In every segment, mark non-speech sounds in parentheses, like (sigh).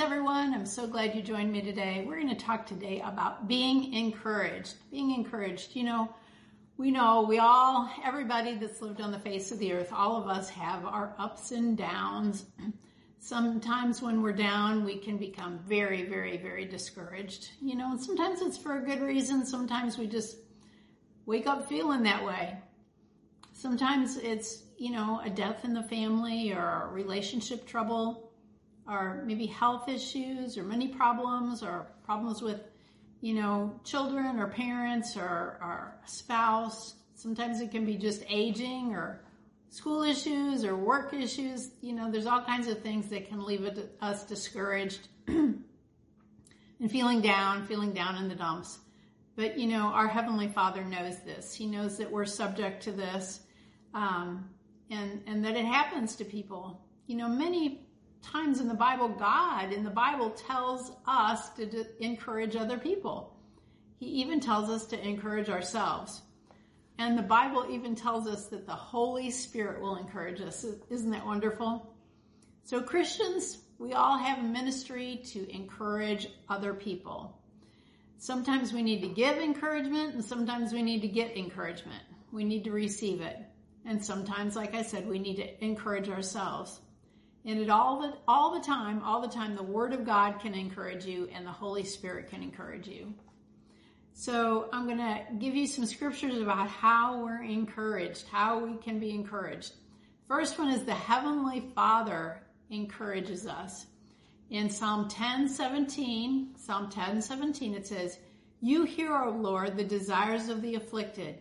everyone. I'm so glad you joined me today. We're going to talk today about being encouraged. Being encouraged. You know, we know we all, everybody that's lived on the face of the earth, all of us have our ups and downs. (clears throat) Sometimes when we're down, we can become very, very, very discouraged. You know, and sometimes it's for a good reason. Sometimes we just wake up feeling that way. Sometimes it's, you know, a death in the family or relationship trouble or maybe health issues or money problems or problems with, you know, children or parents or, or spouse. Sometimes it can be just aging or school issues or work issues. You know, there's all kinds of things that can leave us discouraged (clears throat) and feeling down, feeling down in the dumps. But you know, our Heavenly Father knows this. He knows that we're subject to this, um, and and that it happens to people. You know, many times in the Bible, God in the Bible tells us to, to encourage other people. He even tells us to encourage ourselves. And the Bible even tells us that the Holy Spirit will encourage us. Isn't that wonderful? So, Christians, we all have a ministry to encourage other people. Sometimes we need to give encouragement, and sometimes we need to get encouragement. We need to receive it. And sometimes, like I said, we need to encourage ourselves. And it all the all the time, all the time, the Word of God can encourage you, and the Holy Spirit can encourage you. So I'm going to give you some scriptures about how we're encouraged, how we can be encouraged. First one is the Heavenly Father encourages us. In Psalm 10, 17, Psalm 10, 17, it says, You hear, O Lord, the desires of the afflicted.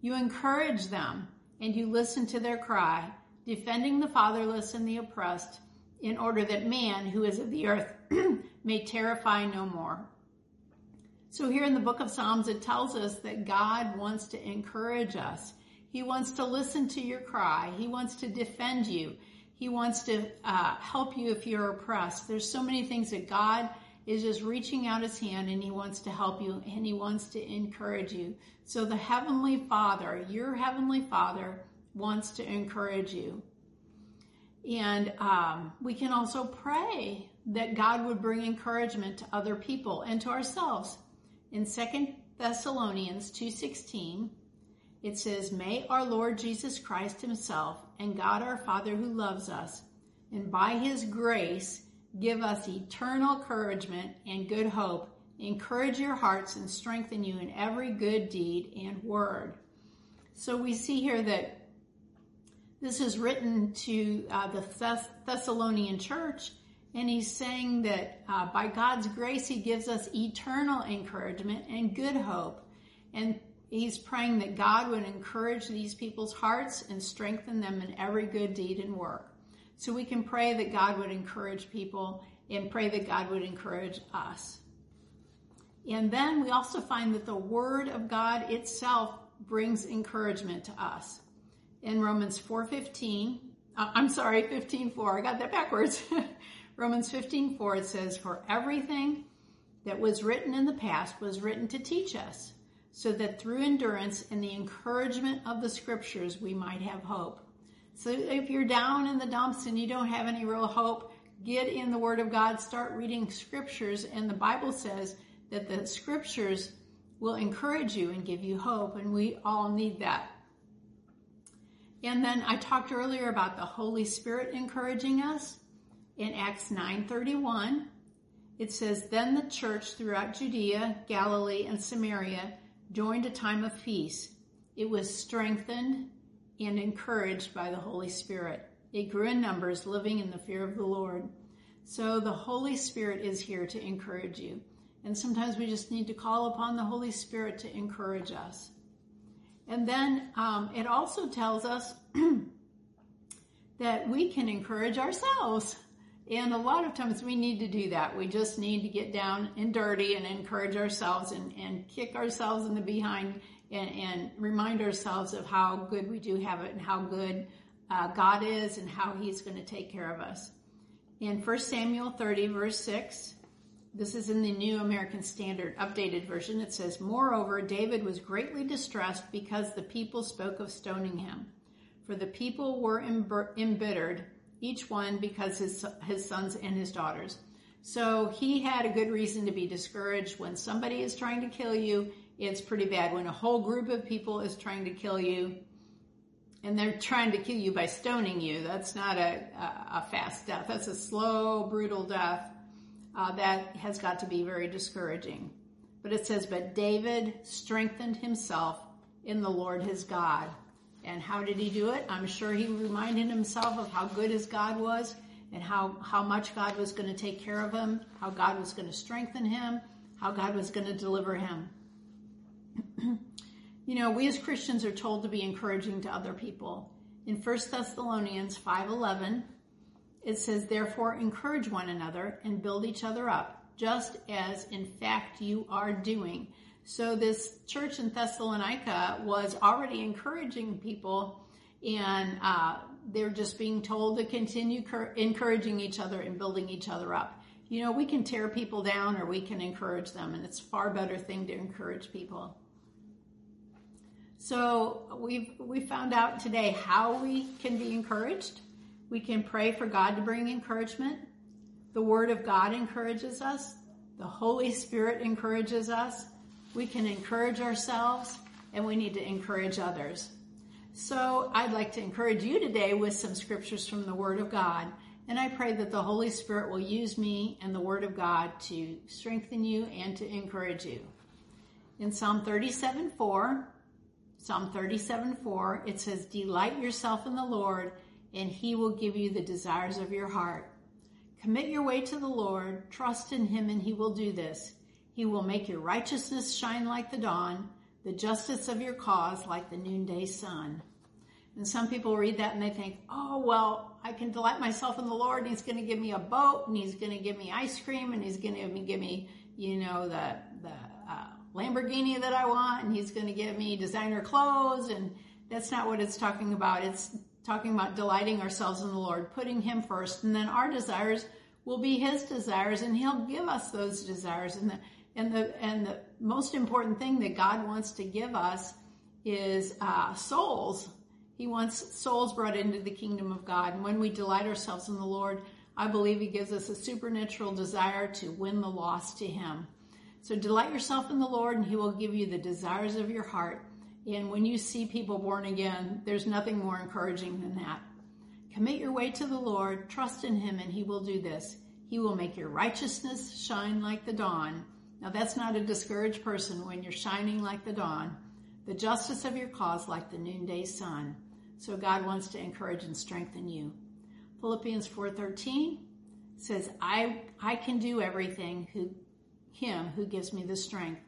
You encourage them, and you listen to their cry defending the fatherless and the oppressed, in order that man, who is of the earth, (clears throat) may terrify no more. So, here in the book of Psalms, it tells us that God wants to encourage us. He wants to listen to your cry. He wants to defend you. He wants to uh, help you if you're oppressed. There's so many things that God is just reaching out his hand and he wants to help you and he wants to encourage you. So, the Heavenly Father, your Heavenly Father, wants to encourage you. And um, we can also pray that God would bring encouragement to other people and to ourselves. In Second Thessalonians 2:16, it says, "May our Lord Jesus Christ himself and God our Father who loves us, and by his grace give us eternal encouragement and good hope, encourage your hearts and strengthen you in every good deed and word." So we see here that this is written to uh, the Thess- Thessalonian church, and he's saying that uh, by God's grace, he gives us eternal encouragement and good hope. And he's praying that God would encourage these people's hearts and strengthen them in every good deed and work. So we can pray that God would encourage people and pray that God would encourage us. And then we also find that the Word of God itself brings encouragement to us in Romans 4:15. Uh, I'm sorry, 15:4. I got that backwards. (laughs) Romans 15:4 it says for everything that was written in the past was written to teach us so that through endurance and the encouragement of the scriptures we might have hope. So if you're down in the dumps and you don't have any real hope, get in the word of God, start reading scriptures and the Bible says that the scriptures will encourage you and give you hope and we all need that. And then I talked earlier about the Holy Spirit encouraging us. In Acts 9:31, it says, "Then the church throughout Judea, Galilee, and Samaria joined a time of peace. It was strengthened and encouraged by the Holy Spirit. It grew in numbers, living in the fear of the Lord." So the Holy Spirit is here to encourage you. And sometimes we just need to call upon the Holy Spirit to encourage us. And then um, it also tells us (clears throat) that we can encourage ourselves. And a lot of times we need to do that. We just need to get down and dirty and encourage ourselves and, and kick ourselves in the behind and, and remind ourselves of how good we do have it and how good uh, God is and how He's going to take care of us. In 1 Samuel 30, verse 6, this is in the New American Standard updated version. It says, Moreover, David was greatly distressed because the people spoke of stoning him. For the people were embittered, each one because his, his sons and his daughters. So he had a good reason to be discouraged. When somebody is trying to kill you, it's pretty bad. When a whole group of people is trying to kill you, and they're trying to kill you by stoning you, that's not a, a, fast death. That's a slow, brutal death. Uh, that has got to be very discouraging. But it says, But David strengthened himself in the Lord his God. And how did he do it? I'm sure he reminded himself of how good his God was and how, how much God was going to take care of him, how God was going to strengthen him, how God was going to deliver him. (clears throat) you know, we as Christians are told to be encouraging to other people. In 1 Thessalonians 5:11, it says, "Therefore encourage one another and build each other up, just as in fact you are doing." So this church in Thessalonica was already encouraging people, and uh, they're just being told to continue cur- encouraging each other and building each other up. You know, we can tear people down or we can encourage them, and it's far better thing to encourage people. So we've we found out today how we can be encouraged. We can pray for God to bring encouragement. The Word of God encourages us. The Holy Spirit encourages us. We can encourage ourselves, and we need to encourage others. So I'd like to encourage you today with some scriptures from the Word of God. And I pray that the Holy Spirit will use me and the Word of God to strengthen you and to encourage you. In Psalm 37 4, Psalm 37 4, it says, Delight yourself in the Lord, and he will give you the desires of your heart. Commit your way to the Lord, trust in him, and he will do this. He will make your righteousness shine like the dawn the justice of your cause like the noonday sun. And some people read that and they think, oh, well, I can delight myself in the Lord and he's going to give me a boat and he's going to give me ice cream and he's going to give me, you know, the, the uh, Lamborghini that I want and he's going to give me designer clothes. And that's not what it's talking about. It's talking about delighting ourselves in the Lord, putting him first. And then our desires will be his desires and he'll give us those desires. And the, and the and the most important thing that God wants to give us is uh, souls. He wants souls brought into the kingdom of God. And when we delight ourselves in the Lord, I believe He gives us a supernatural desire to win the lost to Him. So delight yourself in the Lord, and He will give you the desires of your heart. And when you see people born again, there's nothing more encouraging than that. Commit your way to the Lord, trust in Him, and He will do this. He will make your righteousness shine like the dawn now that's not a discouraged person when you're shining like the dawn, the justice of your cause like the noonday sun. So God wants to encourage and strengthen you. Philippians 4:13 says, "I I can do everything who him who gives me the strength."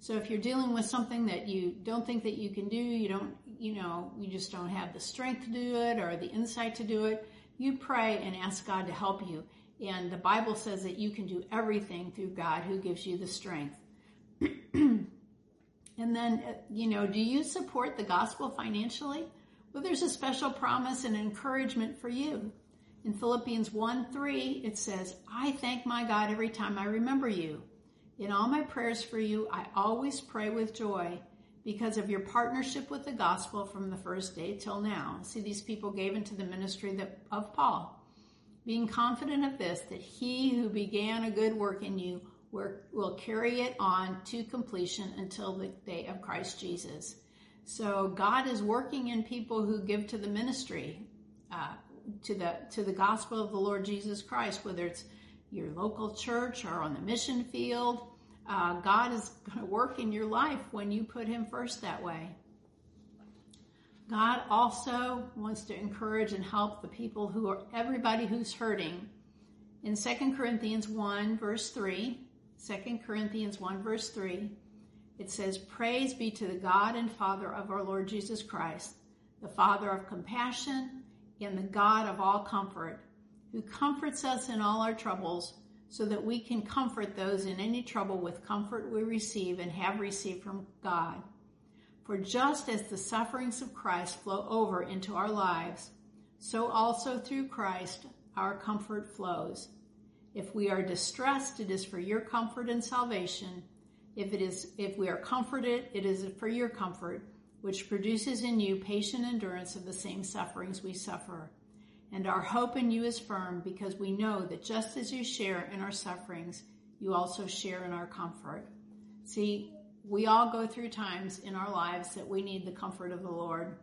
So if you're dealing with something that you don't think that you can do, you don't, you know, you just don't have the strength to do it or the insight to do it, you pray and ask God to help you. And the Bible says that you can do everything through God who gives you the strength. (clears throat) and then, you know, do you support the gospel financially? Well, there's a special promise and encouragement for you. In Philippians 1 3, it says, I thank my God every time I remember you. In all my prayers for you, I always pray with joy because of your partnership with the gospel from the first day till now. See, these people gave into the ministry that, of Paul being confident of this, that he who began a good work in you will carry it on to completion until the day of Christ Jesus. So God is working in people who give to the ministry, uh, to the to the gospel of the Lord Jesus Christ, whether it's your local church or on the mission field. Uh, God is going to work in your life when you put Him first that way. God also wants to encourage and help the people who are everybody who's hurting. In 2 Corinthians 1 verse 3, 2 Corinthians 1 verse 3, it says, Praise be to the God and Father of our Lord Jesus Christ, the Father of compassion and the God of all comfort, who comforts us in all our troubles, so that we can comfort those in any trouble with comfort we receive and have received from God. For just as the sufferings of Christ flow over into our lives, so also through Christ our comfort flows. If we are distressed, it is for your comfort and salvation. If it is, if we are comforted, it is for your comfort, which produces in you patient endurance of the same sufferings we suffer. And our hope in you is firm because we know that just as you share in our sufferings, you also share in our comfort. See, we all go through times in our lives that we need the comfort of the Lord.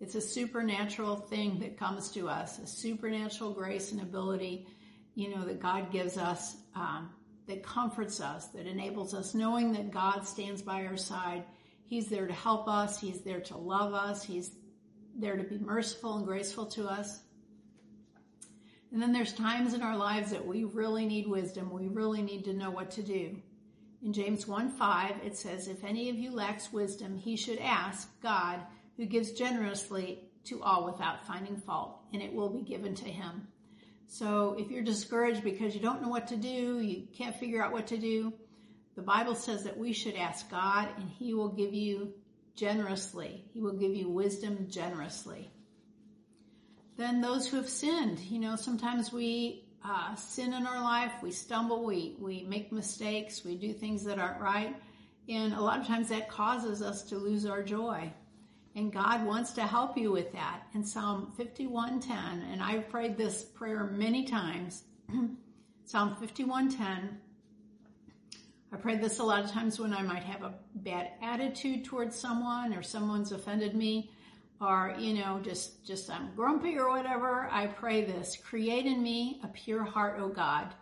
It's a supernatural thing that comes to us, a supernatural grace and ability, you know, that God gives us, um, that comforts us, that enables us, knowing that God stands by our side. He's there to help us. He's there to love us. He's there to be merciful and graceful to us. And then there's times in our lives that we really need wisdom. We really need to know what to do. In James 1 5, it says, If any of you lacks wisdom, he should ask God who gives generously to all without finding fault, and it will be given to him. So if you're discouraged because you don't know what to do, you can't figure out what to do, the Bible says that we should ask God and he will give you generously. He will give you wisdom generously. Then those who have sinned, you know, sometimes we uh, sin in our life, we stumble, we, we make mistakes, we do things that aren't right. And a lot of times that causes us to lose our joy. And God wants to help you with that. In Psalm 51:10, and I've prayed this prayer many times. (clears throat) Psalm 51:10. I prayed this a lot of times when I might have a bad attitude towards someone or someone's offended me or you know just just I'm grumpy or whatever. I pray this, create in me a pure heart, O God,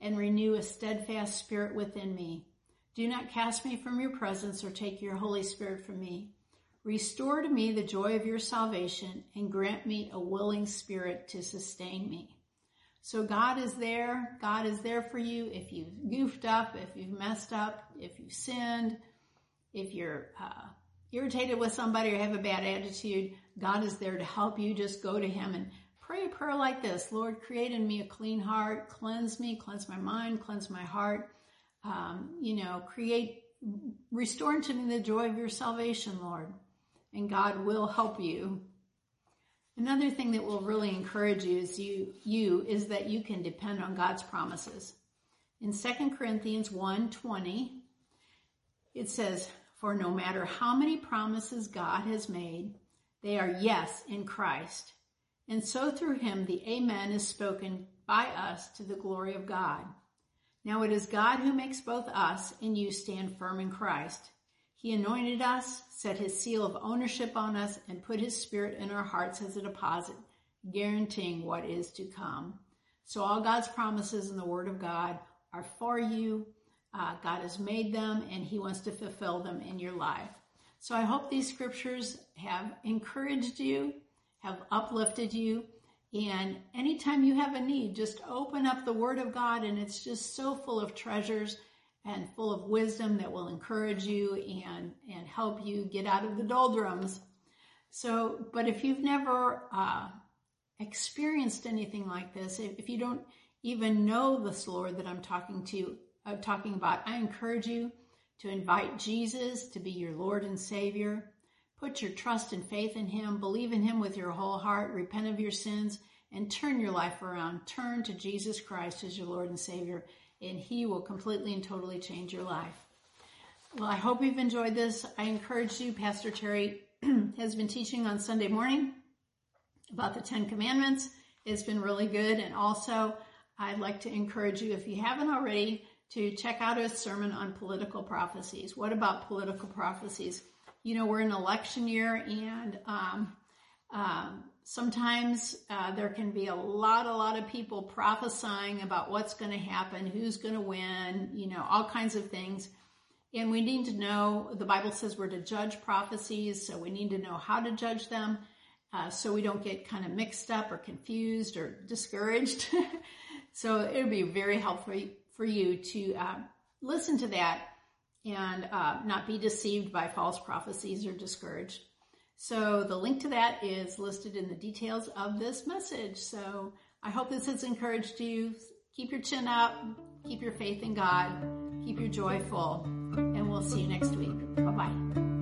and renew a steadfast spirit within me. Do not cast me from your presence or take your Holy Spirit from me. Restore to me the joy of your salvation and grant me a willing spirit to sustain me. So God is there. God is there for you if you've goofed up, if you've messed up, if you've sinned, if you're uh, irritated with somebody or have a bad attitude. God is there to help you. Just go to Him and pray a prayer like this Lord, create in me a clean heart, cleanse me, cleanse my mind, cleanse my heart. Um, you know, create, restore to me the joy of your salvation, Lord and God will help you. Another thing that will really encourage you is you, you is that you can depend on God's promises. In 2 Corinthians 1:20, it says, "For no matter how many promises God has made, they are yes in Christ. And so through him the amen is spoken by us to the glory of God. Now it is God who makes both us and you stand firm in Christ." He anointed us, set his seal of ownership on us, and put his spirit in our hearts as a deposit, guaranteeing what is to come. So all God's promises in the word of God are for you. Uh, God has made them and he wants to fulfill them in your life. So I hope these scriptures have encouraged you, have uplifted you. And anytime you have a need, just open up the word of God and it's just so full of treasures and full of wisdom that will encourage you and, and help you get out of the doldrums. So, but if you've never uh, experienced anything like this, if, if, you don't even know this Lord that I'm talking to, uh, talking about, I encourage you to invite Jesus to be your Lord and Savior. Put your trust and faith in Him. Believe in Him with your whole heart. Repent of your sins and turn your life around. Turn to Jesus Christ as your Lord and Savior and He will completely and totally change your life. Well, I hope you've enjoyed this. I encourage you, Pastor Terry (clears throat) has been teaching on Sunday morning about the Ten Commandments. It's been really good. And also, I'd like to encourage you, if you haven't already, to check out a sermon on political prophecies. What about political prophecies? You know, we're in election year and um, um, sometimes uh, there can be a lot, a lot of people prophesying about what's going to happen, who's going to win, you know, all kinds of things. And we need to know, the Bible says we're to judge prophecies, so we need to know how to judge them uh, so we don't get kind of mixed up or confused or discouraged. (laughs) so it would be very helpful for you to uh, listen to that and uh, not be deceived by false prophecies or discouraged. So the link to that is listed in the details of this message. So I hope this has encouraged you. Keep your chin up, keep your faith in God, keep your joy full, and we'll see you next week. Bye bye.